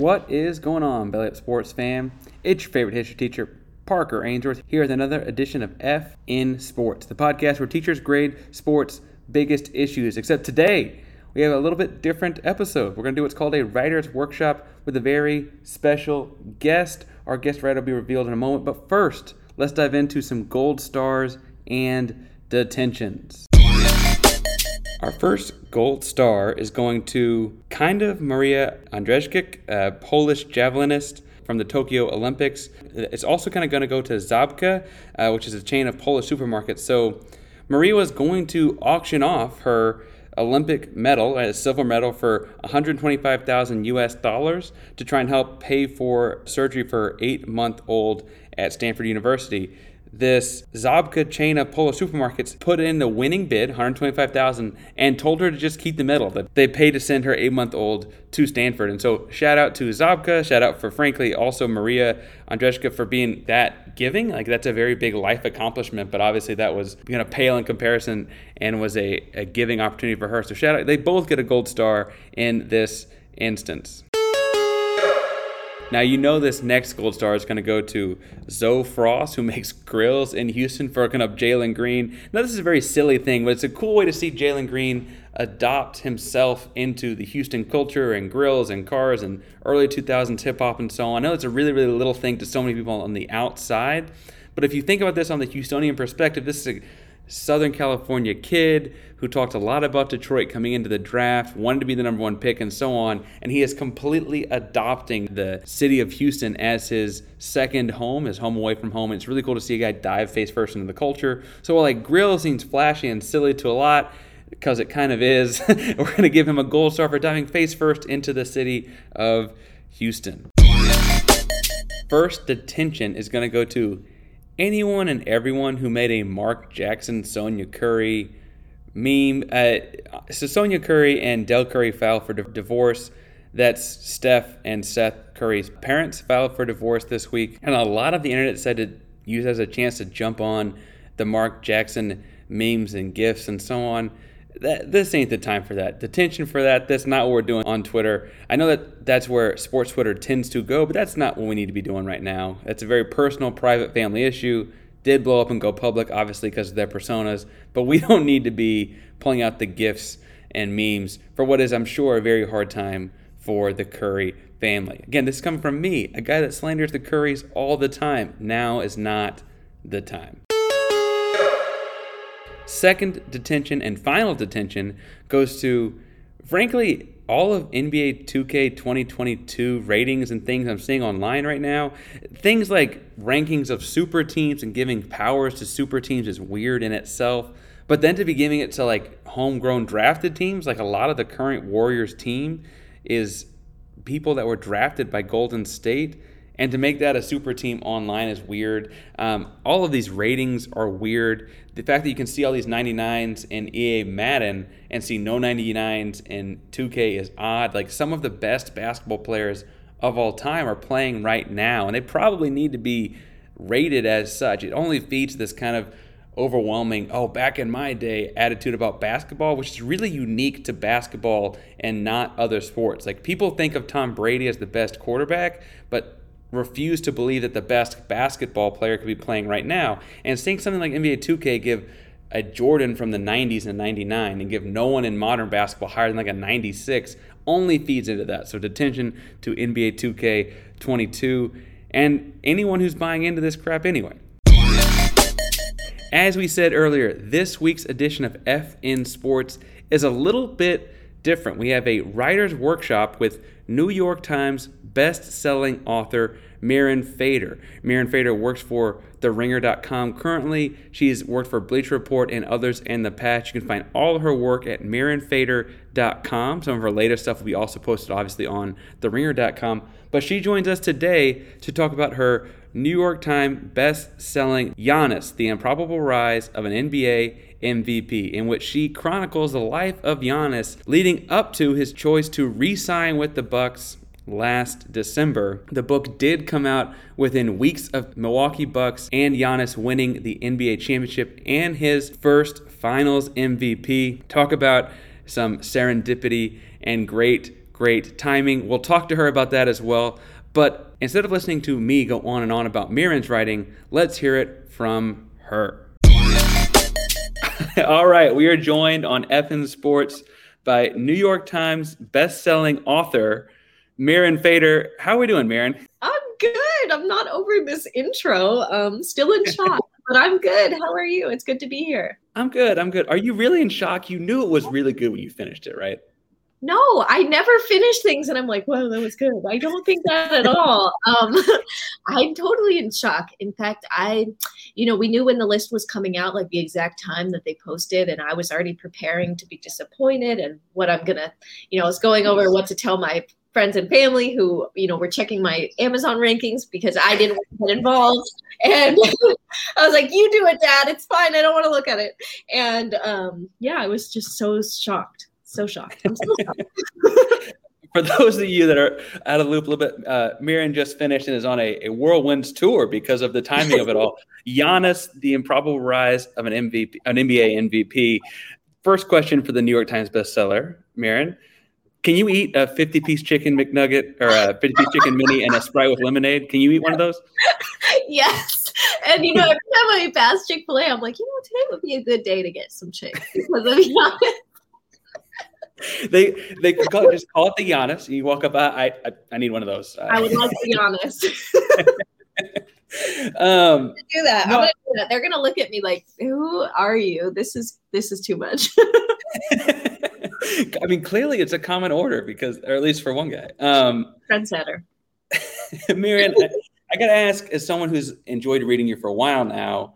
What is going on, Belly Up Sports fam? It's your favorite history teacher, Parker Ainsworth, here with another edition of F in Sports, the podcast where teachers grade sports' biggest issues. Except today, we have a little bit different episode. We're going to do what's called a writer's workshop with a very special guest. Our guest writer will be revealed in a moment. But first, let's dive into some gold stars and detentions. Our first gold star is going to kind of Maria Andrzejczyk, a Polish javelinist from the Tokyo Olympics. It's also kind of going to go to Zabka, uh, which is a chain of Polish supermarkets. So Maria was going to auction off her Olympic medal, a silver medal for 125,000 US dollars to try and help pay for surgery for her eight month old at Stanford University. This Zabka chain of Polish supermarkets put in the winning bid, 125,000, and told her to just keep the medal. That they paid to send her eight-month-old to Stanford. And so, shout out to Zabka. Shout out for, frankly, also Maria Andrzejczyk for being that giving. Like that's a very big life accomplishment. But obviously, that was to pale in comparison and was a, a giving opportunity for her. So shout out. They both get a gold star in this instance. Now you know this next gold star is going to go to Zoe Frost, who makes grills in Houston for hooking up Jalen Green. Now this is a very silly thing, but it's a cool way to see Jalen Green adopt himself into the Houston culture and grills and cars and early 2000s hip hop and so on. I know it's a really really little thing to so many people on the outside, but if you think about this on the Houstonian perspective, this is a Southern California kid who talked a lot about Detroit coming into the draft, wanted to be the number one pick, and so on. And he is completely adopting the city of Houston as his second home, his home away from home. It's really cool to see a guy dive face first into the culture. So while like Grill seems flashy and silly to a lot, because it kind of is, we're going to give him a gold star for diving face first into the city of Houston. First detention is going to go to anyone and everyone who made a Mark Jackson, Sonya Curry meme. Uh, so Sonya Curry and Dell Curry filed for divorce. That's Steph and Seth Curry's parents filed for divorce this week. And a lot of the internet said to use as a chance to jump on the Mark Jackson memes and gifs and so on. That, this ain't the time for that. Detention for that. That's not what we're doing on Twitter. I know that that's where sports Twitter tends to go, but that's not what we need to be doing right now. That's a very personal, private, family issue. Did blow up and go public, obviously, because of their personas, but we don't need to be pulling out the gifts and memes for what is, I'm sure, a very hard time for the Curry family. Again, this is coming from me, a guy that slanders the Currys all the time. Now is not the time. Second detention and final detention goes to, frankly, all of NBA 2K 2022 ratings and things I'm seeing online right now. Things like rankings of super teams and giving powers to super teams is weird in itself. But then to be giving it to like homegrown drafted teams, like a lot of the current Warriors team is people that were drafted by Golden State. And to make that a super team online is weird. Um, all of these ratings are weird. The fact that you can see all these 99s in EA Madden and see no 99s in 2K is odd. Like some of the best basketball players of all time are playing right now, and they probably need to be rated as such. It only feeds this kind of overwhelming, oh, back in my day attitude about basketball, which is really unique to basketball and not other sports. Like people think of Tom Brady as the best quarterback, but refuse to believe that the best basketball player could be playing right now. And seeing something like NBA 2K give a Jordan from the 90s and 99 and give no one in modern basketball higher than like a 96 only feeds into that. So detention to NBA 2K 22 and anyone who's buying into this crap anyway. As we said earlier, this week's edition of FN Sports is a little bit different. We have a writer's workshop with New York Times best-selling author Mirin Fader. Mirin Fader works for TheRinger.com currently. She's worked for Bleacher Report and others in the past. You can find all of her work at MirinFader.com. Some of her latest stuff will be also posted, obviously, on TheRinger.com. But she joins us today to talk about her New York Times best-selling Giannis: The Improbable Rise of an NBA MVP, in which she chronicles the life of Giannis leading up to his choice to re-sign with the Bucks last December. The book did come out within weeks of Milwaukee Bucks and Giannis winning the NBA championship and his first finals MVP. Talk about some serendipity and great, great timing. We'll talk to her about that as well. But instead of listening to me go on and on about Mirin's writing, let's hear it from her. All right, we are joined on FN Sports by New York Times best-selling author Mirin Fader. How are we doing, Mirin? I'm good. I'm not over this intro. Um, still in shock, but I'm good. How are you? It's good to be here. I'm good. I'm good. Are you really in shock? You knew it was really good when you finished it, right? No, I never finish things and I'm like, "Wow, that was good." I don't think that at all. Um, I'm totally in shock. In fact, I, you know, we knew when the list was coming out, like the exact time that they posted, and I was already preparing to be disappointed and what I'm gonna, you know, I was going over what to tell my friends and family who you know were checking my amazon rankings because i didn't want to get involved and i was like you do it dad it's fine i don't want to look at it and um, yeah i was just so shocked so shocked, so shocked. for those of you that are out of the loop a little bit, uh, Mirin just finished and is on a, a whirlwinds tour because of the timing of it all. Giannis, the improbable rise of an MVP, an NBA MVP. First question for the New York Times bestseller, Mirin. Can you eat a 50 piece chicken McNugget or a 50 piece chicken mini and a Sprite with lemonade? Can you eat one of those? yes. And you know, every time I pass Chick fil A, I'm like, you know, today would be a good day to get some chick because of Giannis. they they call, just call it the Giannis. You walk up, I I, I need one of those. I would like the Giannis. um, do that. No, gonna do that. They're gonna look at me like, "Who are you? This is this is too much." I mean, clearly it's a common order because, or at least for one guy. Um, Trendsetter. Mirin, I got to ask, as someone who's enjoyed reading you for a while now,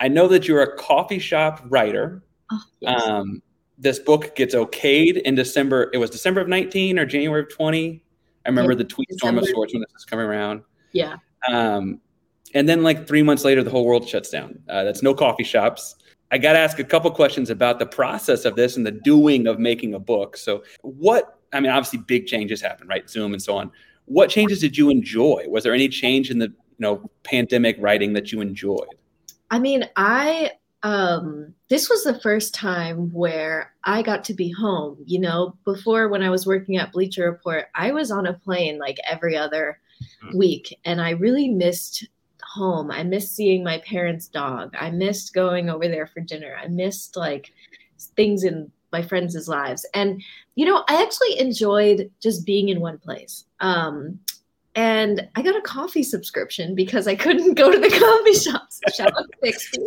I know that you're a coffee shop writer. Oh, yes. um, this book gets okayed in December. It was December of 19 or January of 20. I remember yeah, the tweet storm of sorts when this was coming around. Yeah. Um, and then like three months later, the whole world shuts down. Uh, that's no coffee shops. I got to ask a couple questions about the process of this and the doing of making a book. So, what, I mean, obviously big changes happen, right? Zoom and so on. What changes did you enjoy? Was there any change in the, you know, pandemic writing that you enjoyed? I mean, I, um, this was the first time where I got to be home. You know, before when I was working at Bleacher Report, I was on a plane like every other mm-hmm. week, and I really missed home. I missed seeing my parents' dog. I missed going over there for dinner. I missed like things in my friends' lives. And, you know, I actually enjoyed just being in one place. Um, and I got a coffee subscription because I couldn't go to the coffee shops. Shout out to Bixby,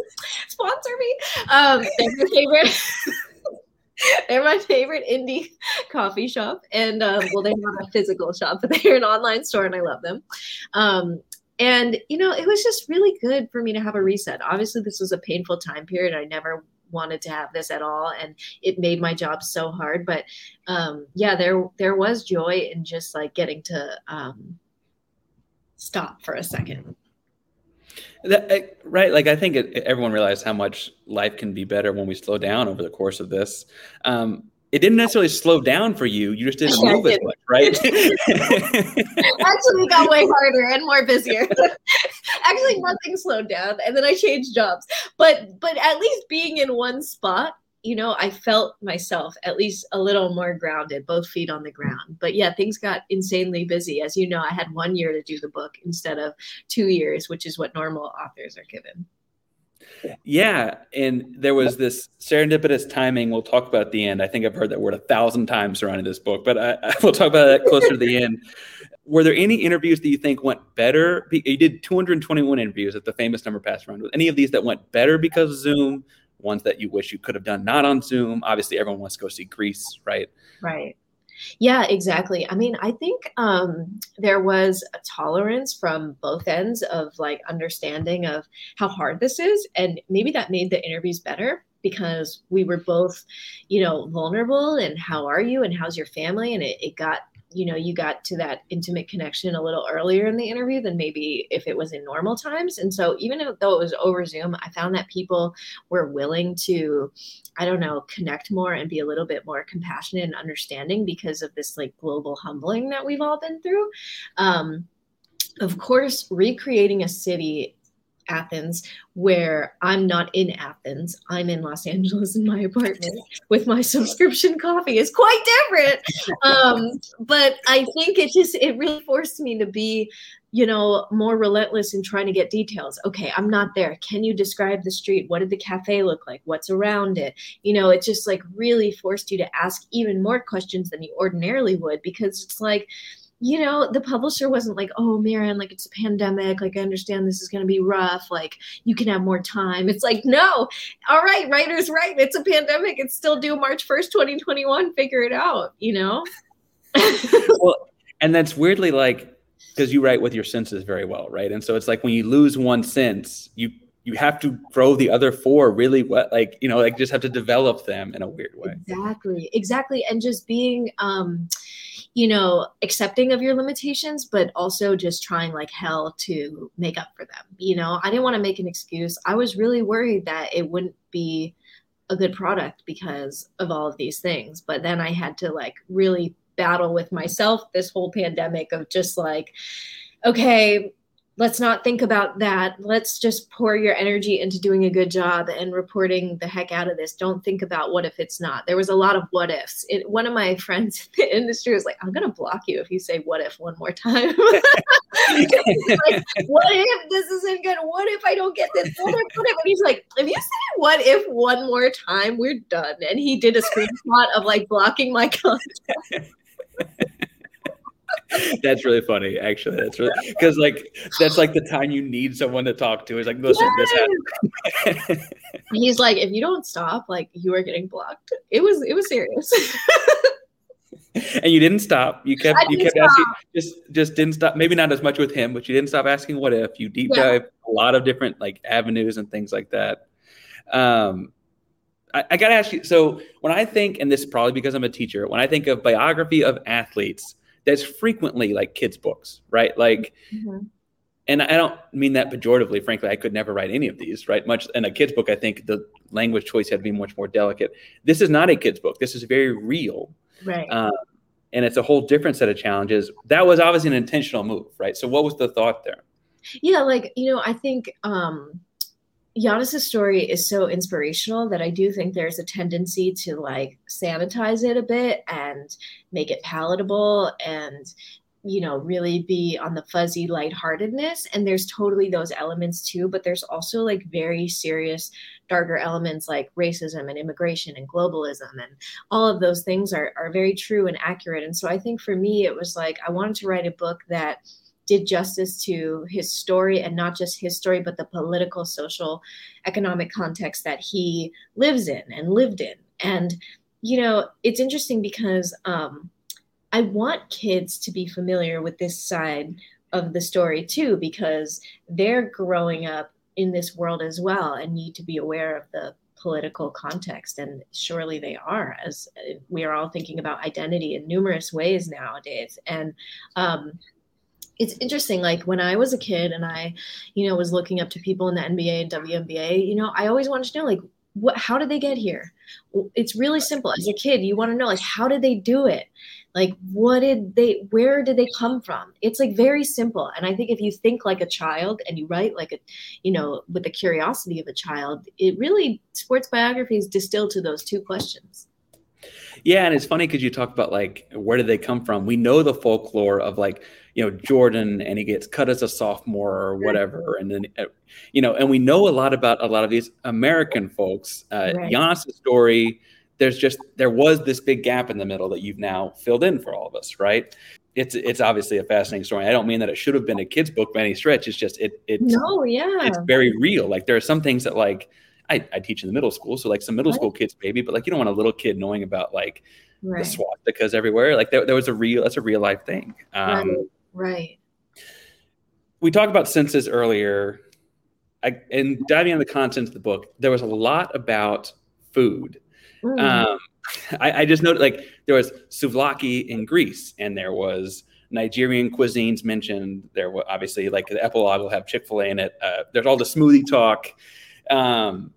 sponsor me. Um, they're my favorite. they're my favorite indie coffee shop, and um, well, they're not a physical shop, but they're an online store, and I love them. Um, and you know, it was just really good for me to have a reset. Obviously, this was a painful time period. I never wanted to have this at all and it made my job so hard but um yeah there there was joy in just like getting to um stop for a second. That, right. Like, I think it, everyone realized how much life can be better when we slow down over the course of this. Um, it didn't necessarily slow down for you. You just didn't move as much, right? Actually, got way harder and more busier. Actually, nothing slowed down, and then I changed jobs. But but at least being in one spot you know, I felt myself at least a little more grounded, both feet on the ground. But yeah, things got insanely busy. As you know, I had one year to do the book instead of two years, which is what normal authors are given. Yeah, and there was this serendipitous timing. We'll talk about at the end. I think I've heard that word a thousand times surrounding this book, but I, I will talk about that closer to the end. Were there any interviews that you think went better? You did 221 interviews at the famous number pass round. Was any of these that went better because of Zoom? Ones that you wish you could have done not on Zoom. Obviously, everyone wants to go see Greece, right? Right. Yeah, exactly. I mean, I think um, there was a tolerance from both ends of like understanding of how hard this is, and maybe that made the interviews better because we were both, you know, vulnerable and how are you and how's your family, and it, it got you know you got to that intimate connection a little earlier in the interview than maybe if it was in normal times. And so even though it was over zoom i found that people were willing to i don't know connect more and be a little bit more compassionate and understanding because of this like global humbling that we've all been through. Um, of course recreating a city Athens, where I'm not in Athens. I'm in Los Angeles in my apartment with my subscription coffee is quite different. Um, but I think it just it really forced me to be, you know, more relentless in trying to get details. Okay, I'm not there. Can you describe the street? What did the cafe look like? What's around it? You know, it just like really forced you to ask even more questions than you ordinarily would because it's like you know, the publisher wasn't like, oh, Mirin, like it's a pandemic. Like, I understand this is going to be rough. Like, you can have more time. It's like, no, all right, writer's right. It's a pandemic. It's still due March 1st, 2021. Figure it out, you know? well, and that's weirdly like, because you write with your senses very well, right? And so it's like when you lose one sense, you you have to grow the other four really what like you know like just have to develop them in a weird way exactly exactly and just being um you know, accepting of your limitations, but also just trying like hell to make up for them. You know, I didn't want to make an excuse. I was really worried that it wouldn't be a good product because of all of these things. But then I had to like really battle with myself this whole pandemic of just like, okay, let's not think about that. Let's just pour your energy into doing a good job and reporting the heck out of this. Don't think about what if it's not. There was a lot of what ifs. It, one of my friends in the industry was like, I'm going to block you if you say what if one more time. like, what if this isn't good? What if I don't get this? What if, what if? And he's like, if you say what if one more time, we're done. And he did a screenshot of like blocking my content. That's really funny, actually. That's really because like that's like the time you need someone to talk to. Is like, listen, yes. this He's like, if you don't stop, like you are getting blocked. It was it was serious. and you didn't stop. You kept you kept stop. asking just just didn't stop. Maybe not as much with him, but you didn't stop asking what if. You deep yeah. dive a lot of different like avenues and things like that. Um I, I gotta ask you. So when I think, and this is probably because I'm a teacher, when I think of biography of athletes, that's frequently like kids' books, right? Like, mm-hmm. and I don't mean that pejoratively. Frankly, I could never write any of these, right? Much in a kid's book, I think the language choice had to be much more delicate. This is not a kid's book. This is very real, right? Um, and it's a whole different set of challenges. That was obviously an intentional move, right? So, what was the thought there? Yeah, like you know, I think um, Giannis's story is so inspirational that I do think there's a tendency to like sanitize it a bit and make it palatable and you know, really be on the fuzzy lightheartedness. And there's totally those elements too, but there's also like very serious, darker elements like racism and immigration and globalism. And all of those things are, are very true and accurate. And so I think for me, it was like I wanted to write a book that did justice to his story and not just his story, but the political, social, economic context that he lives in and lived in. And, you know, it's interesting because, um, I want kids to be familiar with this side of the story too, because they're growing up in this world as well and need to be aware of the political context. And surely they are, as we are all thinking about identity in numerous ways nowadays. And um, it's interesting like when i was a kid and i you know was looking up to people in the nba and WNBA you know i always wanted to know like what how did they get here? It's really simple. As a kid you want to know like how did they do it? Like what did they where did they come from? It's like very simple. And i think if you think like a child and you write like a you know with the curiosity of a child it really sports biographies distill to those two questions. Yeah and it's funny because you talk about like where did they come from? We know the folklore of like you know jordan and he gets cut as a sophomore or whatever and then uh, you know and we know a lot about a lot of these american folks uh right. Giannis' story there's just there was this big gap in the middle that you've now filled in for all of us, right? It's it's obviously a fascinating story. I don't mean that it should have been a kid's book by any stretch. It's just it it no, yeah, it's very real. Like there are some things that like I, I teach in the middle school, so like some middle right. school kids maybe, but like you don't want a little kid knowing about like right. the swastikas everywhere. Like there, there was a real that's a real life thing. Um, right. We talked about census earlier. I, and diving into the content of the book, there was a lot about food Mm. Um, I, I, just noted like there was souvlaki in Greece, and there was Nigerian cuisines mentioned. There was obviously like the epilogue will have Chick Fil A in it. Uh, there's all the smoothie talk. Um,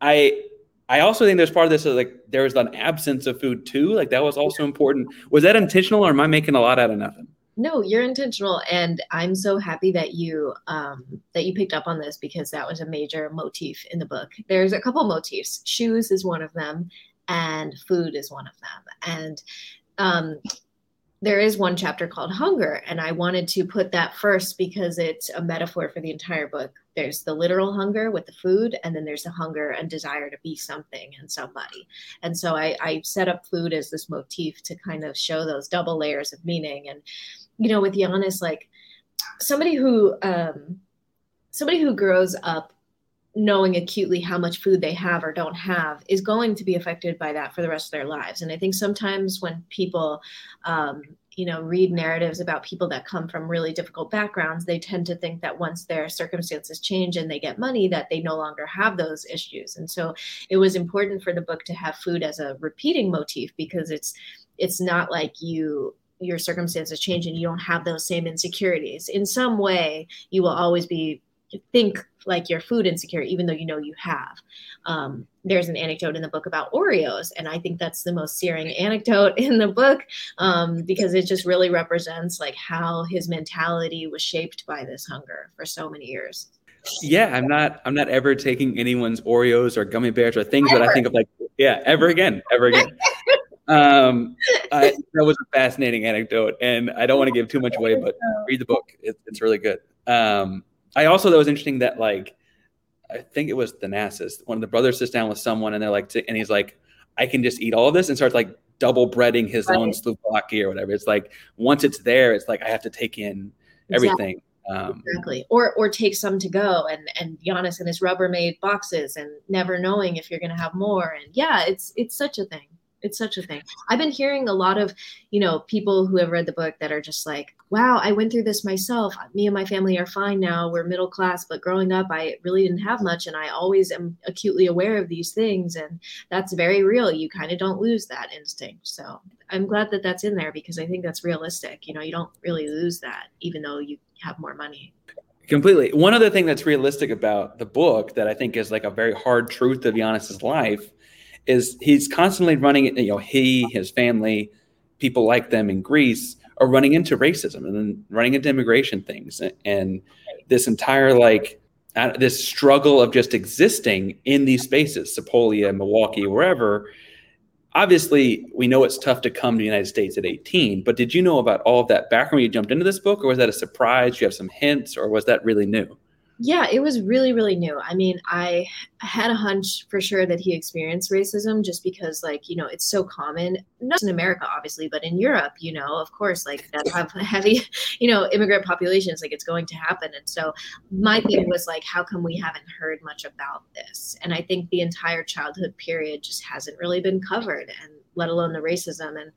I I also think there's part of this is like there was an absence of food too. Like that was also important. Was that intentional, or am I making a lot out of nothing? No you're intentional and i'm so happy that you um, that you picked up on this because that was a major motif in the book. There's a couple motifs. Shoes is one of them and food is one of them. And um, there is one chapter called hunger and i wanted to put that first because it's a metaphor for the entire book. There's the literal hunger with the food and then there's the hunger and desire to be something and somebody. And so i, I set up food as this motif to kind of show those double layers of meaning and you know, with Giannis, like somebody who um, somebody who grows up knowing acutely how much food they have or don't have is going to be affected by that for the rest of their lives. And I think sometimes when people, um, you know, read narratives about people that come from really difficult backgrounds, they tend to think that once their circumstances change and they get money, that they no longer have those issues. And so it was important for the book to have food as a repeating motif because it's it's not like you your circumstances change and you don't have those same insecurities. In some way you will always be think like you're food insecure even though you know you have. Um, there's an anecdote in the book about oreos and i think that's the most searing anecdote in the book um, because it just really represents like how his mentality was shaped by this hunger for so many years. Yeah i'm not i'm not ever taking anyone's oreos or gummy bears or things ever. that i think of like yeah ever again ever again um, I, that was a fascinating anecdote, and I don't want to give too much away, but read the book; it, it's really good. Um, I also that was interesting that like I think it was Thanasis, one of the brothers sits down with someone, and they're like, and he's like, I can just eat all of this, and starts like double breading his right. own souvlaki or whatever. It's like once it's there, it's like I have to take in everything. Um, exactly. Or or take some to go and and Giannis and his Rubbermaid boxes and never knowing if you're going to have more. And yeah, it's it's such a thing it's such a thing. I've been hearing a lot of, you know, people who have read the book that are just like, wow, I went through this myself. Me and my family are fine now. We're middle class, but growing up, I really didn't have much. And I always am acutely aware of these things. And that's very real. You kind of don't lose that instinct. So I'm glad that that's in there because I think that's realistic. You know, you don't really lose that, even though you have more money. Completely. One other thing that's realistic about the book that I think is like a very hard truth of Giannis's life is he's constantly running, you know, he, his family, people like them in Greece are running into racism and then running into immigration things and this entire like uh, this struggle of just existing in these spaces, Sepolia, Milwaukee, wherever. obviously we know it's tough to come to the United States at 18, but did you know about all of that background when you jumped into this book, or was that a surprise? You have some hints, or was that really new? Yeah, it was really, really new. I mean, I had a hunch for sure that he experienced racism just because, like, you know, it's so common, not in America, obviously, but in Europe, you know, of course, like, that have heavy, you know, immigrant populations, like, it's going to happen. And so my thing was, like, how come we haven't heard much about this? And I think the entire childhood period just hasn't really been covered, and let alone the racism. And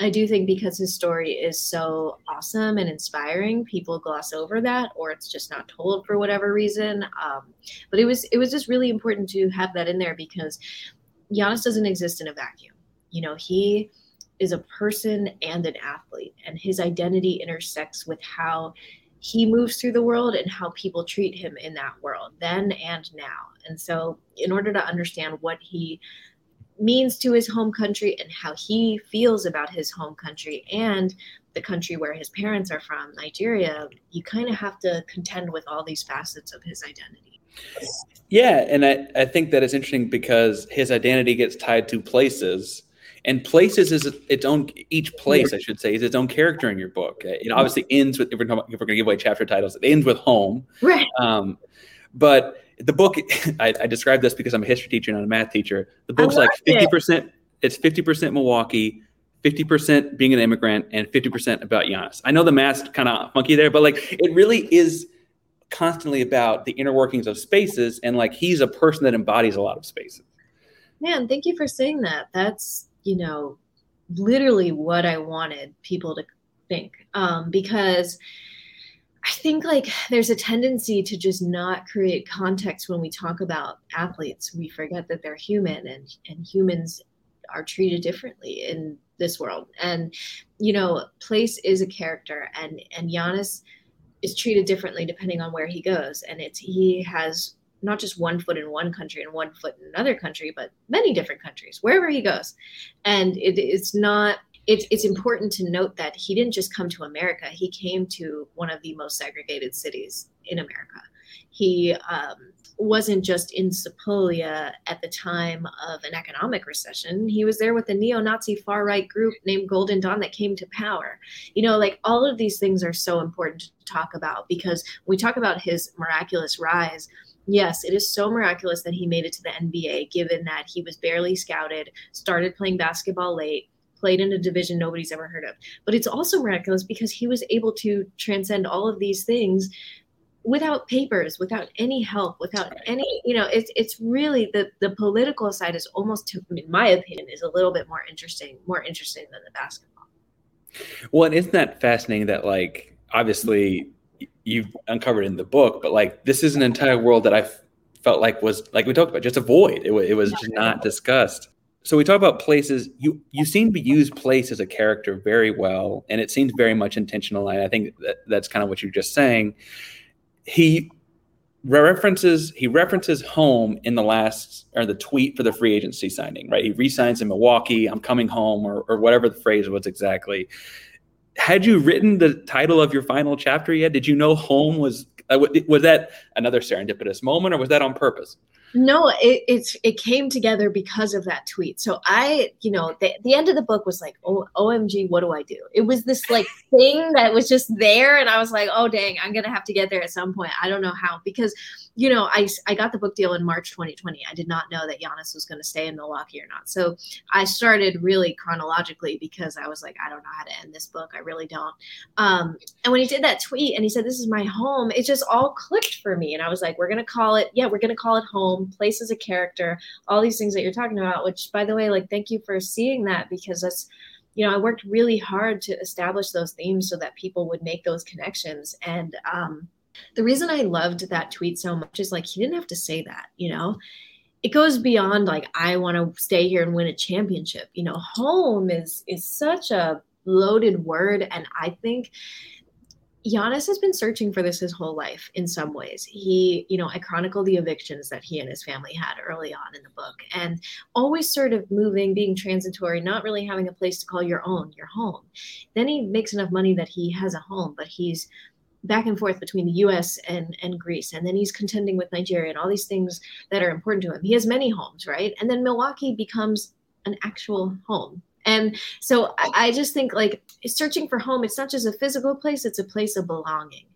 I do think because his story is so awesome and inspiring, people gloss over that, or it's just not told for whatever reason. Um, but it was it was just really important to have that in there because Giannis doesn't exist in a vacuum. You know, he is a person and an athlete, and his identity intersects with how he moves through the world and how people treat him in that world then and now. And so, in order to understand what he means to his home country and how he feels about his home country and the country where his parents are from, Nigeria, you kind of have to contend with all these facets of his identity. Yeah, and I, I think that it's interesting because his identity gets tied to places. And places is its own. Each place, I should say, is its own character in your book. It obviously ends with. If we're, if we're going to give away chapter titles, it ends with home. Right. Um, but the book I, I describe this because I'm a history teacher not a math teacher. The book's like fifty percent. It's fifty percent Milwaukee, fifty percent being an immigrant, and fifty percent about Giannis. I know the math's kind of funky there, but like it really is constantly about the inner workings of spaces, and like he's a person that embodies a lot of spaces. Man, thank you for saying that. That's you know literally what I wanted people to think um, because I think like there's a tendency to just not create context when we talk about athletes. We forget that they're human and and humans are treated differently in this world. And you know, place is a character and and Giannis is treated differently depending on where he goes. And it's he has not just one foot in one country and one foot in another country, but many different countries, wherever he goes. And it, it's not it's it's important to note that he didn't just come to America. He came to one of the most segregated cities in America. He um, wasn't just in Sepolia at the time of an economic recession. He was there with a neo-Nazi far-right group named Golden Dawn that came to power. You know, like all of these things are so important to talk about because we talk about his miraculous rise yes, it is so miraculous that he made it to the NBA, given that he was barely scouted, started playing basketball late, played in a division nobody's ever heard of. But it's also miraculous because he was able to transcend all of these things without papers, without any help, without any, you know, it's it's really the the political side is almost, in my opinion, is a little bit more interesting, more interesting than the basketball. Well, and isn't that fascinating that like obviously mm-hmm. you've uncovered in the book, but like this is an entire world that I felt like was like we talked about just a void. It, it was just not discussed so we talk about places you you seem to use place as a character very well and it seems very much intentional and i think that that's kind of what you're just saying. He references he references home in the last or the tweet for the free agency signing right? He resigns in milwaukee i'm coming home or, or whatever the phrase was exactly. Had you written the title of your final chapter yet? Did you know home was uh, was that another serendipitous moment or was that on purpose no, it, it's it came together because of that tweet. So I, you know, the, the end of the book was like, oh, OMG, what do I do? It was this like thing that was just there, and I was like, oh dang, I'm gonna have to get there at some point. I don't know how because you know, I, I got the book deal in March 2020. I did not know that Giannis was going to stay in Milwaukee or not. So I started really chronologically because I was like, I don't know how to end this book. I really don't. Um, and when he did that tweet and he said, This is my home, it just all clicked for me. And I was like, We're going to call it, yeah, we're going to call it home, place as a character, all these things that you're talking about, which by the way, like, thank you for seeing that because that's, you know, I worked really hard to establish those themes so that people would make those connections. And, um, the reason I loved that tweet so much is like he didn't have to say that, you know. It goes beyond like I want to stay here and win a championship. You know, home is is such a loaded word and I think Giannis has been searching for this his whole life in some ways. He, you know, I chronicle the evictions that he and his family had early on in the book and always sort of moving, being transitory, not really having a place to call your own, your home. Then he makes enough money that he has a home, but he's back and forth between the US and, and Greece. And then he's contending with Nigeria and all these things that are important to him. He has many homes, right? And then Milwaukee becomes an actual home. And so I, I just think like searching for home, it's not just a physical place, it's a place of belonging.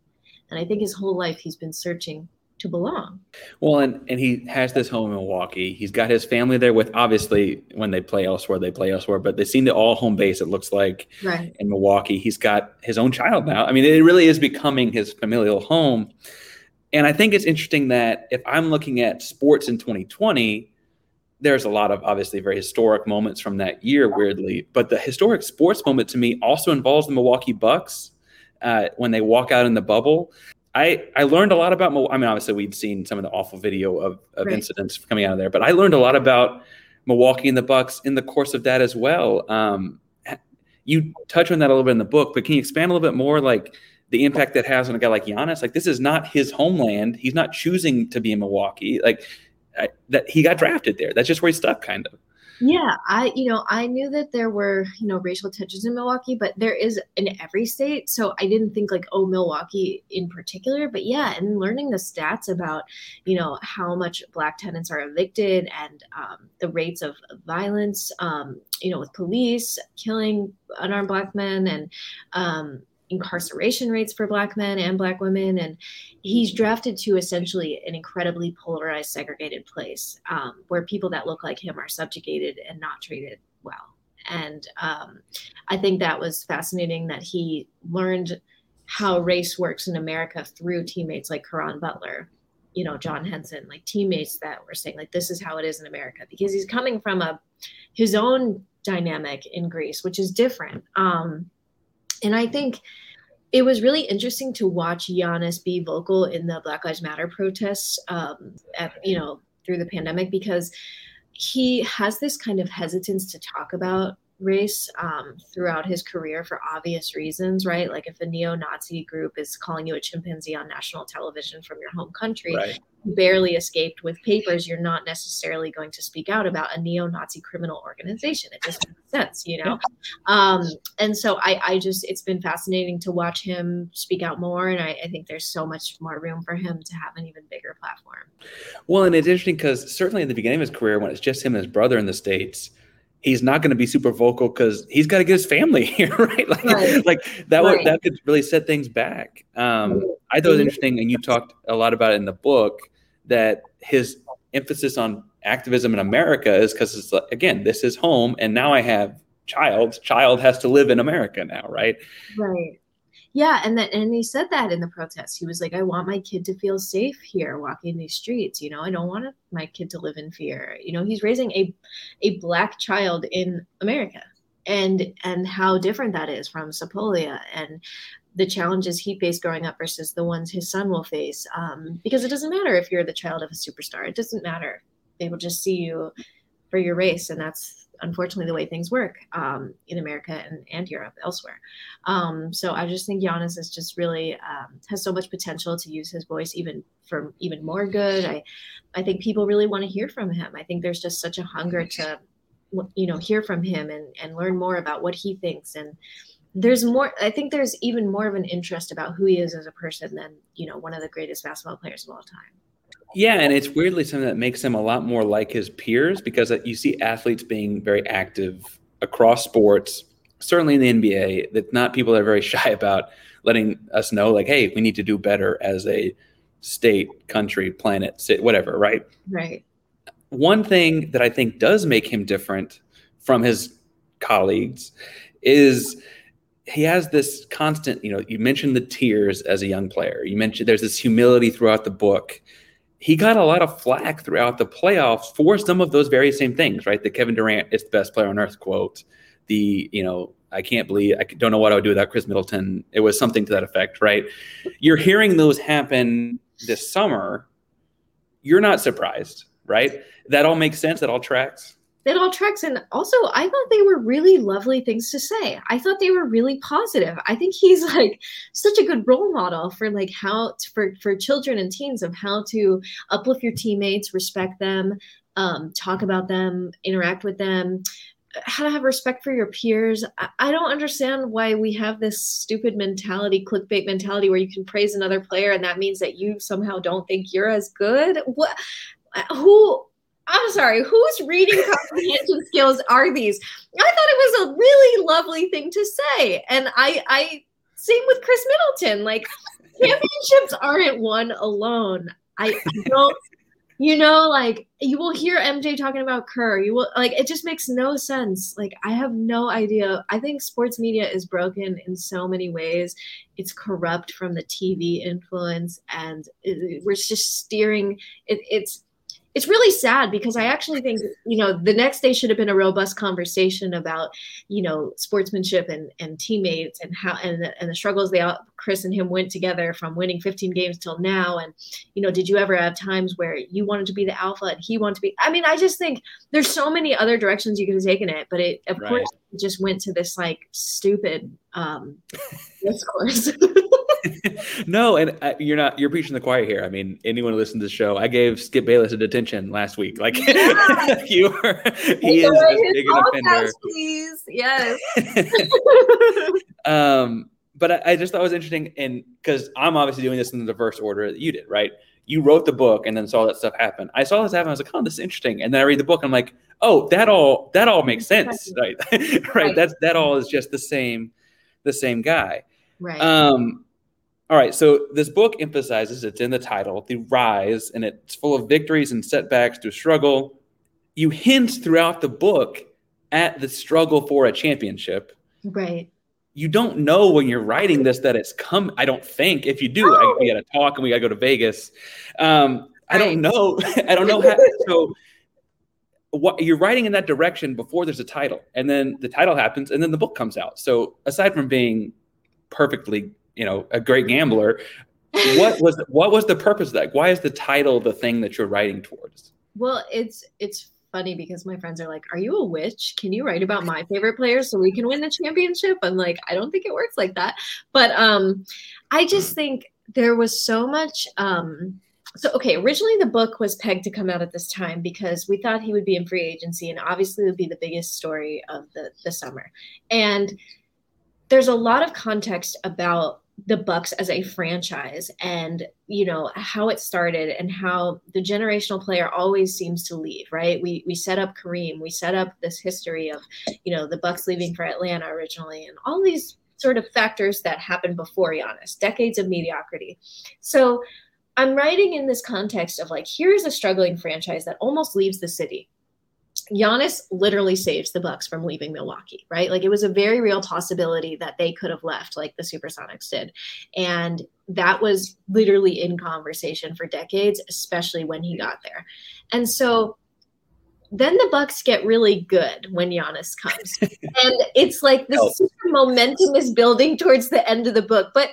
And I think his whole life he's been searching to belong. Well, and, and he has this home in Milwaukee. He's got his family there with obviously when they play elsewhere, they play elsewhere, but they seem to all home base, it looks like right. in Milwaukee. He's got his own child now. I mean, it really is becoming his familial home. And I think it's interesting that if I'm looking at sports in 2020, there's a lot of obviously very historic moments from that year, weirdly. But the historic sports moment to me also involves the Milwaukee Bucks uh, when they walk out in the bubble. I, I learned a lot about. I mean, obviously we'd seen some of the awful video of, of right. incidents coming out of there, but I learned a lot about Milwaukee and the Bucks in the course of that as well. Um, you touch on that a little bit in the book, but can you expand a little bit more, like the impact that has on a guy like Giannis? Like this is not his homeland. He's not choosing to be in Milwaukee. Like I, that, he got drafted there. That's just where he's stuck, kind of. Yeah, I you know I knew that there were you know racial tensions in Milwaukee, but there is in every state. So I didn't think like oh Milwaukee in particular, but yeah, and learning the stats about you know how much black tenants are evicted and um, the rates of violence, um, you know with police killing unarmed black men and um, incarceration rates for black men and black women and he's drafted to essentially an incredibly polarized segregated place um, where people that look like him are subjugated and not treated well. And um, i think that was fascinating that he learned how race works in america through teammates like Caron Butler you know john henson like teammates that were saying like this is how it is in america because he's coming from a his own dynamic in greece which is different. Um, and I think it was really interesting to watch Giannis be vocal in the Black Lives Matter protests, um, at, you know, through the pandemic because he has this kind of hesitance to talk about race um, throughout his career for obvious reasons, right? Like if a neo-Nazi group is calling you a chimpanzee on national television from your home country, right. you barely escaped with papers. You're not necessarily going to speak out about a neo-Nazi criminal organization. It just makes sense, you know. Um, and so I, I just, it's been fascinating to watch him speak out more, and I, I think there's so much more room for him to have an even bigger platform. Well, and it's interesting because certainly in the beginning of his career, when it's just him and his brother in the states he's not going to be super vocal because he's got to get his family here, right? Like, right. like that right. would that could really set things back. Um, I thought it was interesting, and you talked a lot about it in the book that his emphasis on activism in America is because it's like, again, this is home, and now I have child. Child has to live in America now, right? Right yeah and that and he said that in the protest. He was like i want my kid to feel safe here walking these streets you know? I don't want my kid to live in fear. You know he's raising a a black child in america. And and how different that is from Sepolia and the challenges he faced growing up versus the ones his son will face. Um, because it doesn't matter if you're the child of a superstar. It doesn't matter. They will just see you for your race and that's unfortunately the way things work um, in America and, and Europe elsewhere. Um, so I just think Giannis is just really um, has so much potential to use his voice even for even more good. I I think people really want to hear from him. I think there's just such a hunger to you know hear from him and and learn more about what he thinks and there's more i think there's even more of an interest about who he is as a person than you know one of the greatest basketball players of all time yeah, and it's weirdly something that makes him a lot more like his peers because uh, you see athletes being very active across sports, certainly in the NBA, that not people that are very shy about letting us know, like, hey, we need to do better as a state, country, planet, state, whatever, right? Right. One thing that I think does make him different from his colleagues is he has this constant, you know, you mentioned the tears as a young player. You mentioned there's this humility throughout the book he got a lot of flack throughout the playoffs for some of those very same things, right? The Kevin Durant is the best player on earth quote. The, you know, I can't believe I don't know what I would do without Khris Middleton. It was something to that effect, right? You're hearing those happen this summer. You're not surprised, right? That all makes sense. That all tracks it all tracks. And also, I thought they were really lovely things to say. I thought they were really positive. I think he's like such a good role model for like how for for children and teens of how to uplift your teammates, respect them, um, talk about them, interact with them. How to have respect for your peers. I, I don't understand why we have this stupid mentality, clickbait mentality, where you can praise another player and that means that you somehow don't think you're as good. What? Who I'm sorry, whose reading comprehension skills are these? I thought it was a really lovely thing to say. And I I same with Khris Middleton. Like championships aren't won alone. I don't you know, like you will hear MJ talking about Kerr. You will like it just makes no sense. Like I have no idea. I think sports media is broken in so many ways. It's corrupt from the TV influence, and it, we're just steering. It, it's it's really sad because I actually think you know the next day should have been a robust conversation about you know sportsmanship and and teammates and how and the, and the struggles they all Khris and him went together from winning 15 games till now and you know did you ever have times where you wanted to be the alpha and he wanted to be I mean I just think there's so many other directions you could have taken it but it of right. course it just went to this like stupid um discourse. no, and uh, you're not. You're preaching the choir here. I mean, anyone who listens to the show, I gave Skip Bayless a detention last week. Like you are, he is as big an offender. Please, yes. um, but I, I, just thought it was interesting, and because I'm obviously doing this in the reverse order that you did, right? You wrote the book and then saw that stuff happen. I saw this happen. I was like, oh, this is interesting. And then I read the book. And I'm like, oh, that all that all makes sense, right? right? right. That's that all is just the same, the same guy. Right. Um, all right, so this book emphasizes it's in the title, the rise, and it's full of victories and setbacks through struggle. You hint throughout the book at the struggle for a championship. Right. You don't know when you're writing this that it's come. I don't think. If you do, I, we got to talk and we got to go to Vegas. Um, I don't know. I don't know how. So, what you're writing in that direction before there's a title, and then the title happens, and then the book comes out. So, aside from being perfectly you know a great gambler what was what was the purpose of that? Why is the title the thing that you're writing towards? Well it's it's funny because my friends are like are you a witch? Can you write about my favorite players so we can win the championship? I'm like i don't think it works like that. But um i just think there was so much um so okay originally the book was pegged to come out at this time because we thought he would be in free agency and obviously it would be the biggest story of the the summer. And there's a lot of context about the Bucks as a franchise and you know how it started and how the generational player always seems to leave right? We we set up Kareem. We set up this history of you know the Bucks leaving for Atlanta originally and all these sort of factors that happened before Giannis decades of mediocrity. So I'm writing in this context of like here's a struggling franchise that almost leaves the city Giannis literally saves the Bucks from leaving Milwaukee, right? Like it was a very real possibility that they could have left like the Supersonics did. And that was literally in conversation for decades, especially when he got there. And so then the Bucks get really good when Giannis comes. and it's like this oh. momentum is building towards the end of the book. But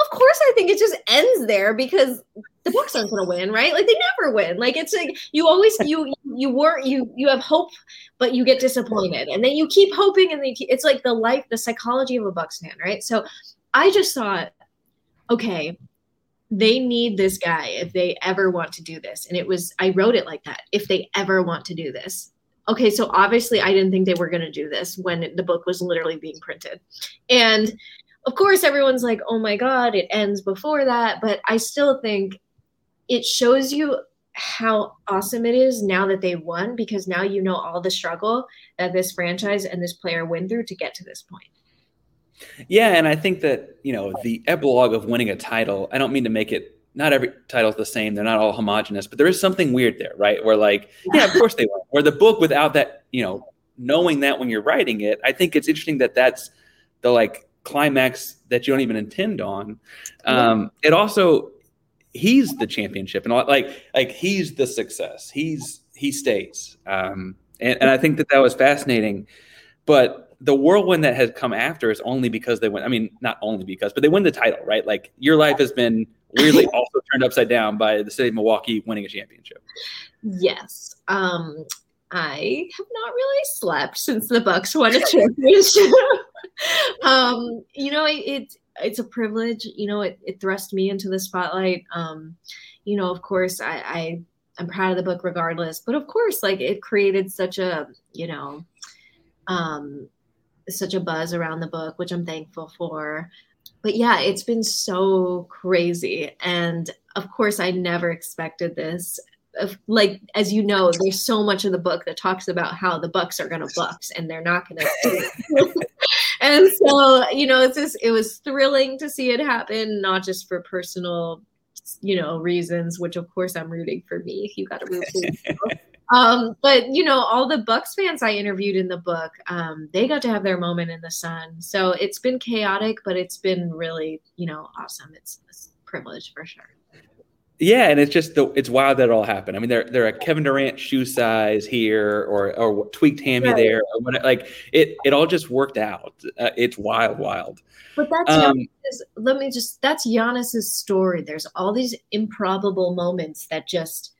of course I think it just ends there because the Bucks aren't going to win, right? Like they never win. Like it's like you always you you work you you have hope, but you get disappointed, and then you keep hoping, and then keep, it's like the life, the psychology of a Bucks fan, right? So I just thought, okay, they need this guy if they ever want to do this, and it was I wrote it like that. If they ever want to do this, okay, so obviously I didn't think they were going to do this when the book was literally being printed. And of course, everyone's like, oh my God, it ends before that. But I still think it shows you how awesome it is now that they won because now you know all the struggle that this franchise and this player went through to get to this point. Yeah, and I think that, you know, the epilogue of winning a title, I don't mean to make it not every title's the same, they're not all homogenous, but there is something weird there, right? Where like, yeah, of course they won. Where the book without that, you know, knowing that when you're writing it, I think it's interesting that that's the like climax that you don't even intend on. Um, it also he's the championship and all, like like he's the success. He's he stays. Um, and, and I think that that was fascinating. But the whirlwind that has come after is only because they win. I mean, not only because, but they win the title, right? Like your life has been weirdly also turned upside down by the city of Milwaukee winning a championship. Yes. Um, I have not really slept since the Bucks won a championship. um, you know, it, it, it's a privilege. You know, it, it thrust me into the spotlight. Um, you know, of course, I, I I'm proud of the book regardless, but of course, like it created such a you know, um, such a buzz around the book, which I'm thankful for. But yeah, it's been so crazy, and of course, I never expected this of like as you know, there's so much of the book that talks about how the Bucks are going to bucks and they're not going to. and so you know, it's just it was thrilling to see it happen, not just for personal, you know, reasons. Which of course I'm rooting for me. You got to root for yourself. um, but you know, all the Bucks fans I interviewed in the book, um, they got to have their moment in the sun. So it's been chaotic, but it's been really, you know, awesome. It's, it's a privilege for sure. Yeah, and it's just the it's wild that it all happened. I mean, they're they're a Kevin Durant shoe size here, or or tweaked hammy right. there, or what, like it it all just worked out. Uh, it's wild, wild. But that's um, let me just that's Giannis's story. There's all these improbable moments that just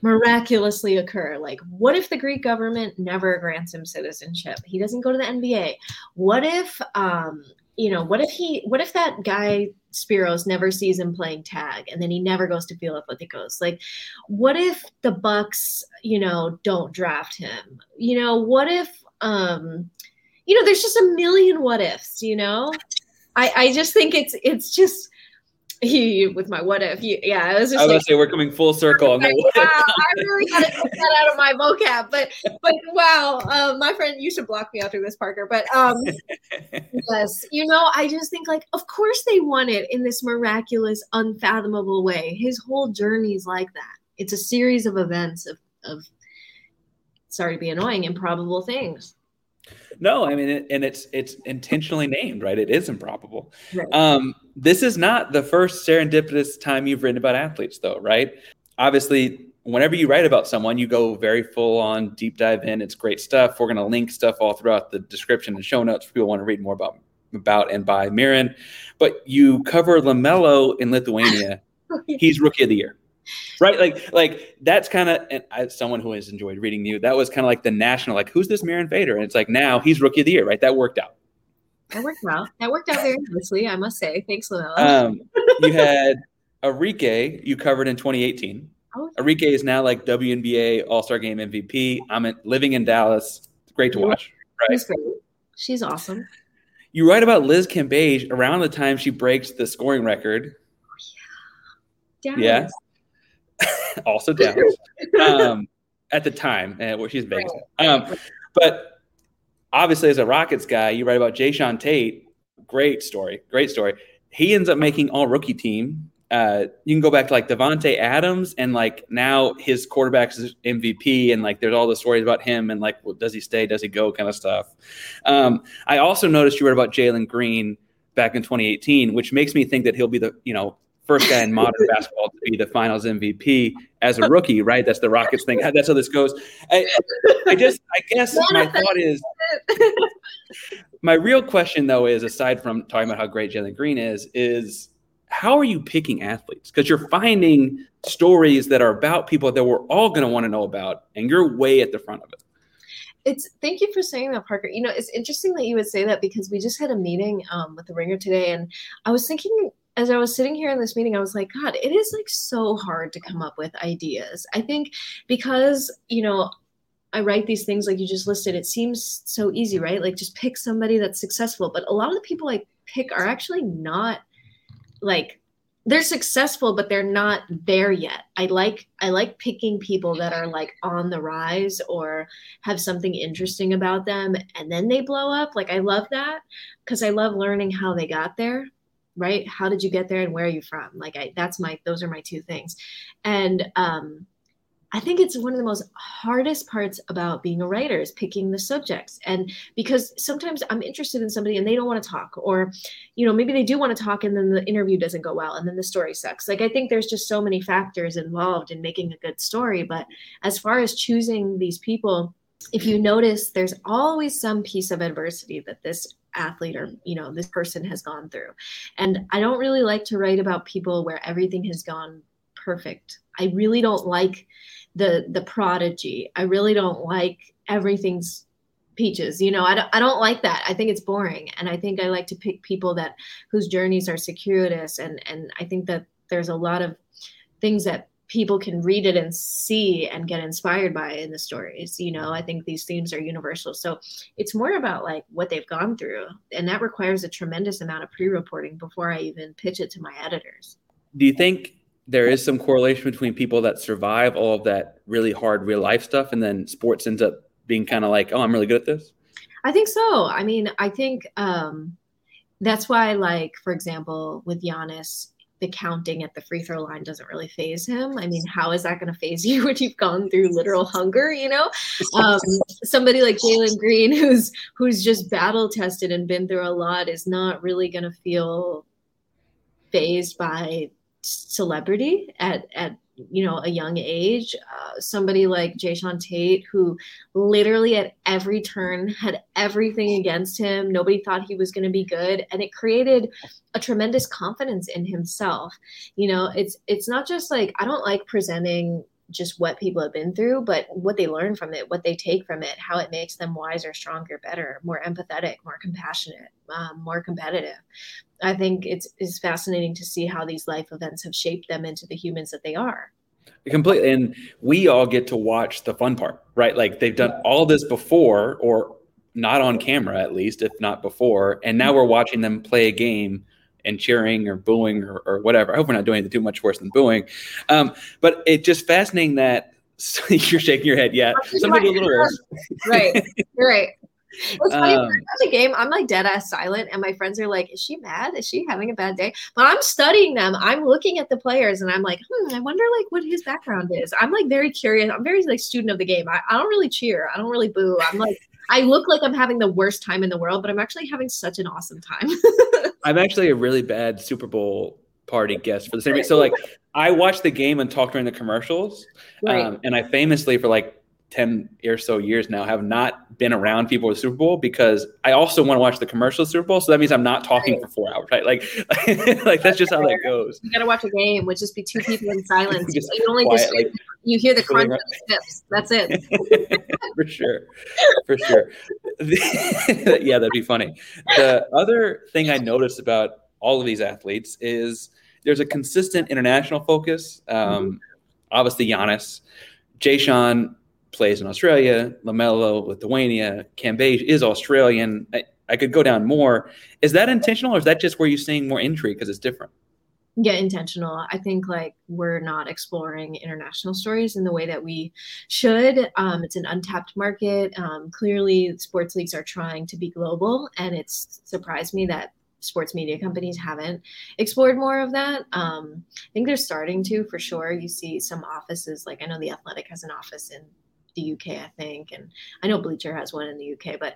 miraculously occur. Like, what if the Greek government never grants him citizenship? He doesn't go to the NBA. What if, um, you know, what if he, what if that guy Spiros never sees him playing tag and then he never goes to goes? Like, what if the Bucks, you know, don't draft him? You know, what if, um, you know, there's just a million what ifs, you know? I, I just think it's it's just he with my what if. He, yeah, I was just. I was like, say we're coming full circle. Wow, I really got to take that out of my vocab, but but wow, uh, my friend, you should block me after this, Parker. But um, yes, you know, I just think like, of course they won it in this miraculous, unfathomable way. His whole journey is like that. It's a series of events of of. Sorry to be annoying, improbable things. No, I mean, it, and it's it's intentionally named, right? It is improbable. Right. Um, this is not the first serendipitous time you've written about athletes, though, right? Obviously, whenever you write about someone, you go very full on deep dive in. It's great stuff. We're going to link stuff all throughout the description and show notes for people want to read more about about and by Mirin. But you cover LaMelo in Lithuania. He's rookie of the year right like like that's kind of as someone who has enjoyed reading you that was kind of like the national like who's this Mirin Fader and it's like now he's rookie of the year right? That worked out. That worked out. That worked out very nicely I must say. Thanks LaMelo um, you had Arike you covered in 2018 oh. Arike is now like WNBA All-Star Game MVP I'm living in Dallas. Great to watch right? She's, she's awesome. You write about Liz Cambage around the time she breaks the scoring record. Oh, yeah. Also Dallas, um, at the time uh, where she's based. Um, but obviously, as a Rockets guy, you write about Jae'Sean Tate. Great story, great story. He ends up making all rookie team. Uh, you can go back to like Davante Adams and like now his quarterback's MVP and like there's all the stories about him and like well, does he stay, does he go, kind of stuff. Um, I also noticed you wrote about Jalen Green back in 2018, which makes me think that he'll be the you know first guy in modern basketball to be the Finals MVP as a rookie, right? That's the Rockets thing. That's how this goes. I, I just, I guess my thought is, my real question though is, aside from talking about how great Jalen Green is, is how are you picking athletes? Because you're finding stories that are about people that we're all going to want to know about, and you're way at the front of it it's thank you for saying that parker you know it's interesting that you would say that because we just had a meeting um, with the ringer today and i was thinking as I was sitting here in this meeting, I was like, God, it is like so hard to come up with ideas. I think because, you know, I write these things like you just listed, it seems so easy, right? Like just pick somebody that's successful. But a lot of the people I pick are actually not like they're successful but they're not there yet i like i like picking people that are like on the rise or have something interesting about them and then they blow up like i love that because i love learning how they got there right how did you get there and where are you from like I, that's my those are my two things and um I think it's one of the most hardest parts about being a writer is picking the subjects. And because sometimes I'm interested in somebody and they don't want to talk, or, you know, maybe they do want to talk and then the interview doesn't go well and then the story sucks. Like, I think there's just so many factors involved in making a good story. But as far as choosing these people, if you notice, there's always some piece of adversity that this athlete or you know this person has gone through. And i don't really like to write about people where everything has gone perfect. I really don't like the the prodigy. I really don't like everything's peaches you know? I don't, I don't like that. I think it's boring. And i think i like to pick people that whose journeys are circuitous. And and i think that there's a lot of things that people can read it and see and get inspired by in the stories you know i think these themes are universal so it's more about like what they've gone through and that requires a tremendous amount of pre-reporting before i even pitch it to my editors do you think there is some correlation between people that survive all of that really hard real life stuff and then sports ends up being kind of like, oh, I'm really good at this? I think so. I mean, I think um, that's why, like, for example, with Giannis, the counting at the free throw line doesn't really faze him. I mean, how is that going to faze you when you've gone through literal hunger? You know, um, somebody like Jalen Green, who's who's just battle tested and been through a lot, is not really going to feel fazed by celebrity at at you know a young age uh, somebody like Jae'Sean Tate who literally at every turn had everything against him. Nobody thought he was going to be good. And it created a tremendous confidence in himself. You know it's it's not just like I don't like presenting just what people have been through, but what they learn from it, what they take from it, how it makes them wiser, stronger, better, more empathetic, more compassionate, um, more competitive. I think it's is fascinating to see how these life events have shaped them into the humans that they are. Completely, and we all get to watch the fun part, right? Like they've done all this before, or not on camera at least, if not before, and now we're watching them play a game and cheering or booing or, or whatever. I hope we're not doing anything too much worse than booing. Um, but it's just fascinating that you're shaking your head. Yeah, something a little worse. right, you're right. It's funny, um, a game. I'm like dead ass silent, and my friends are like, "Is she mad? Is she having a bad day?" But I'm studying them. I'm looking at the players, and I'm like, "Hmm, I wonder like what his background is." I'm like very curious. I'm very like student of the game. I, I don't really cheer. I don't really boo. I'm like, I look like I'm having the worst time in the world, but I'm actually having such an awesome time. I'm actually a really bad Super Bowl party guest for the same reason. So like I watched the game and talked during the commercials. Right. Um, and I famously for like 10 or so years now have not been around people with Super Bowl because I also want to watch the commercial Super Bowl. So that means I'm not talking right. for four hours, right? Like, like that's just how that goes. You got to watch a game, which just be two people in silence. you only quiet, just, like, you hear the crunch of the steps. That's it. for sure. For sure. yeah, that'd be funny. The other thing I noticed about all of these athletes is there's a consistent international focus. Um, mm-hmm. Obviously, Giannis, Jae'Sean plays in Australia, LaMelo, Lithuania, Cambage is Australian. I, I could go down more. Is that intentional or is that just where you're seeing more intrigue because it's different? yeah intentional i think like we're not exploring international stories in the way that we should um, it's an untapped market um, clearly sports leagues are trying to be global and it's surprised me that sports media companies haven't explored more of that um, i think they're starting to for sure you see some offices like i know the athletic has an office in the uk i think and i know bleacher has one in the uk but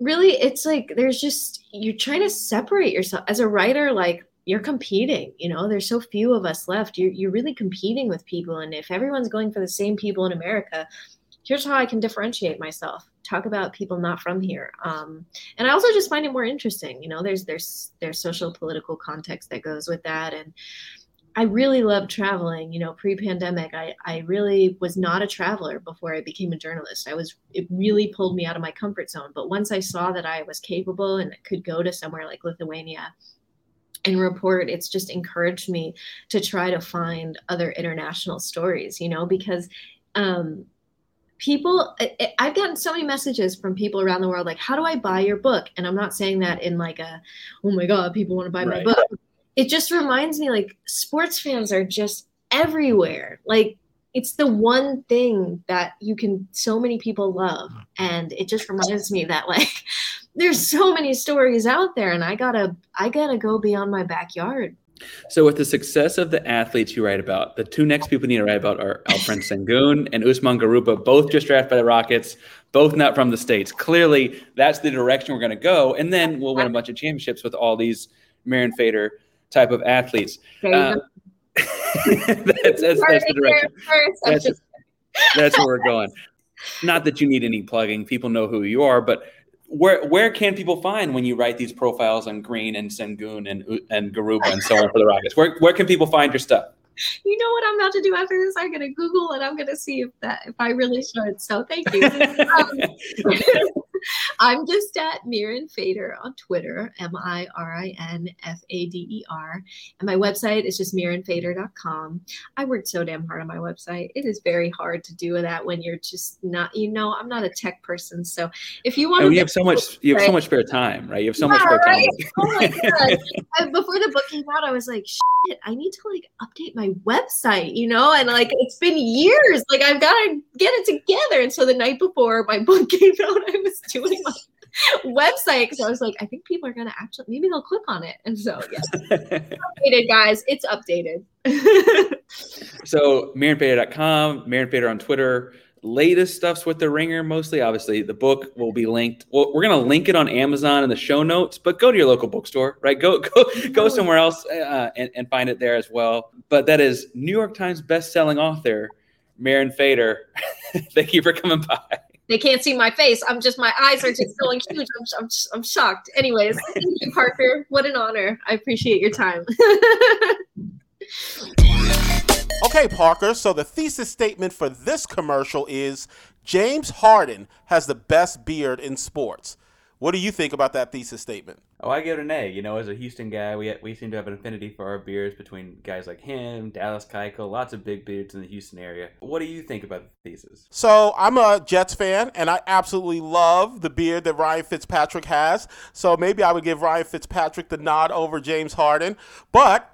really it's like there's just you're trying to separate yourself. As a writer like you're competing you know? There's so few of us left. You're, you're really competing with people and if everyone's going for the same people in america here's how i can differentiate myself. Talk about people not from here. Um, and i also just find it more interesting you know? There's there's there's social political context that goes with that and i really love traveling you know pre-pandemic i i really was not a traveler before i became a journalist. I was it really pulled me out of my comfort zone but once i saw that i was capable and could go to somewhere like lithuania and report it's just encouraged me to try to find other international stories you know because um people i've gotten so many messages from people around the world like how do i buy your book? And i'm not saying that in like a oh my god people want to buy right. my book it just reminds me like sports fans are just everywhere. Like it's the one thing that you can so many people love. And it just reminds me that like there's so many stories out there and i gotta i gotta go beyond my backyard. So with the success of the athletes you write about the two next people you need to write about are alperen sengun and usman garuba both just drafted by the rockets both not from the states. Clearly that's the direction we're going to go. And then we'll win a bunch of championships with all these Mirin Fader type of athletes uh, that's, that's, that's the direction that's, that's where we're going not that you need any plugging people know who you are but where where can people find when you write these profiles on Green and Sengun and and Garuba and so on for the Rockets? Where where can people find your stuff? You know what I'm about to do after this? I'm gonna Google and I'm gonna see if that if I really should. So thank you. Um, I'm just at Mirin Fader on Twitter, M I R I N F A D E R. And my website is just mirinfader.com. I worked so damn hard on my website. It is very hard to do that when you're just not, you know, I'm not a tech person. So if you want to. you have so much, you have so much spare time, right? You have so yeah, much spare right? time. oh my God. Before the book came out, I was like, shit, I need to like update my website, you know? And like it's been years. Like I've got to get it together. And so the night before my book came out, I was doing my website because I was like, I think people are gonna actually maybe they'll click on it. And so yeah, updated guys, it's updated. so MirinFader.com, Mirin Fader on Twitter. Latest stuffs with the ringer mostly. Obviously, the book will be linked. Well, we're gonna link it on Amazon in the show notes, but go to your local bookstore, right? Go go go somewhere else uh, and, and find it there as well. But that is New York Times best-selling author Mirin Fader. Thank you for coming by. They can't see my face. I'm just my eyes are just going huge. I'm, I'm, I'm shocked. Anyways, thank you, Parker. What an honor. I appreciate your time. Okay, Parker, so the thesis statement for this commercial is James Harden has the best beard in sports. What do you think about that thesis statement? Oh, I give it an A. You know, as a Houston guy, we we seem to have an affinity for our beards between guys like him, Dallas Keuchel, lots of big beards in the Houston area. What do you think about the thesis? So I'm a Jets fan, and I absolutely love the beard that Ryan Fitzpatrick has. So maybe I would give Ryan Fitzpatrick the nod over James Harden, but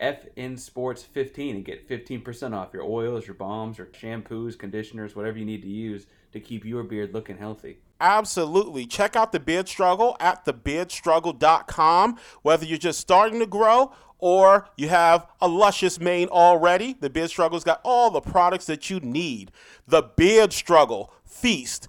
FN Sports 15 and get 15% off your oils, your balms, your shampoos, conditioners, whatever you need to use to keep your beard looking healthy. Absolutely. Check out the Beard Struggle at thebeardstruggle.com. Whether you're just starting to grow or you have a luscious mane already, the Beard Struggle's got all the products that you need. The Beard Struggle Feast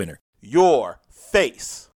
winner your face.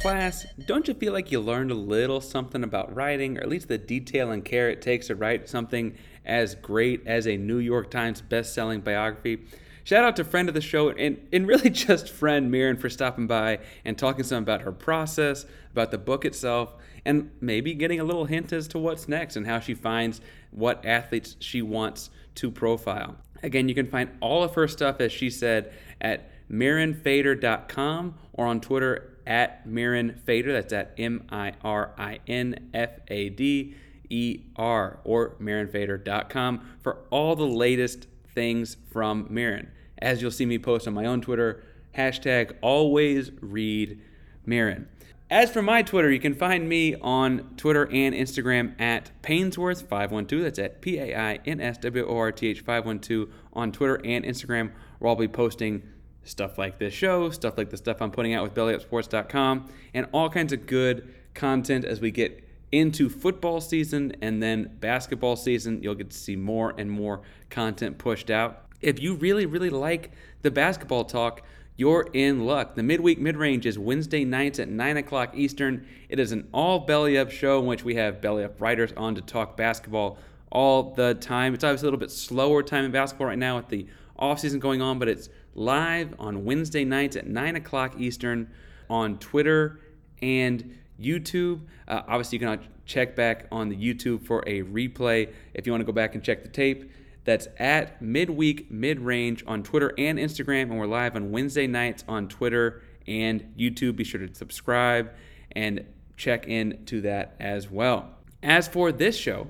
Class, don't you feel like you learned a little something about writing, or at least the detail and care it takes to write something as great as a New York Times best-selling biography? Shout out to friend of the show and, and really just friend Mirin for stopping by and talking some about her process, about the book itself, and maybe getting a little hint as to what's next and how she finds what athletes she wants to profile. Again, you can find all of her stuff, as she said, at mirinfader.com or on Twitter at mirinfader. That's at M I R I N F A D E R or mirinfader.com for all the latest things from Mirin. As you'll see me post on my own Twitter, hashtag always read Mirin. As for my Twitter, you can find me on Twitter and Instagram at Painsworth512. That's at P A I N S W O R T H 512 on Twitter and Instagram, where I'll be posting stuff like this show, stuff like the stuff I'm putting out with bellyupsports.com, and all kinds of good content as we get into football season and then basketball season. You'll get to see more and more content pushed out. If you really, really like the basketball talk, you're in luck. The midweek mid range is Wednesday nights at 9 o'clock Eastern. It is an all belly up show in which we have belly up writers on to talk basketball all the time. It's obviously a little bit slower time in basketball right now with the offseason going on, but it's live on Wednesday nights at 9 o'clock Eastern on Twitter and YouTube. Uh, obviously, you can check back on the YouTube for a replay if you want to go back and check the tape. That's at midweek mid range on Twitter and Instagram, and we're live on Wednesday nights on Twitter and YouTube. Be sure to subscribe and check in to that as well. As for this show,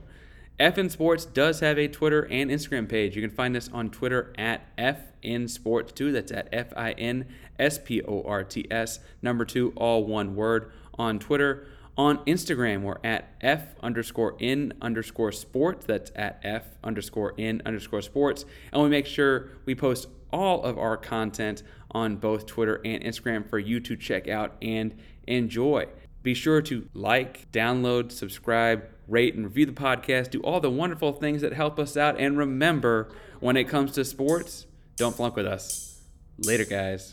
FN Sports does have a Twitter and Instagram page. You can find us on Twitter at FN Sports 2. That's at F I N S P O R T S, number two, all one word. On Twitter, on Instagram, we're at F underscore in underscore sports. That's at F underscore in underscore sports. And we make sure we post all of our content on both Twitter and Instagram for you to check out and enjoy. Be sure to like, download, subscribe, rate, and review the podcast. Do all the wonderful things that help us out. And remember, when it comes to sports, don't flunk with us. Later, guys.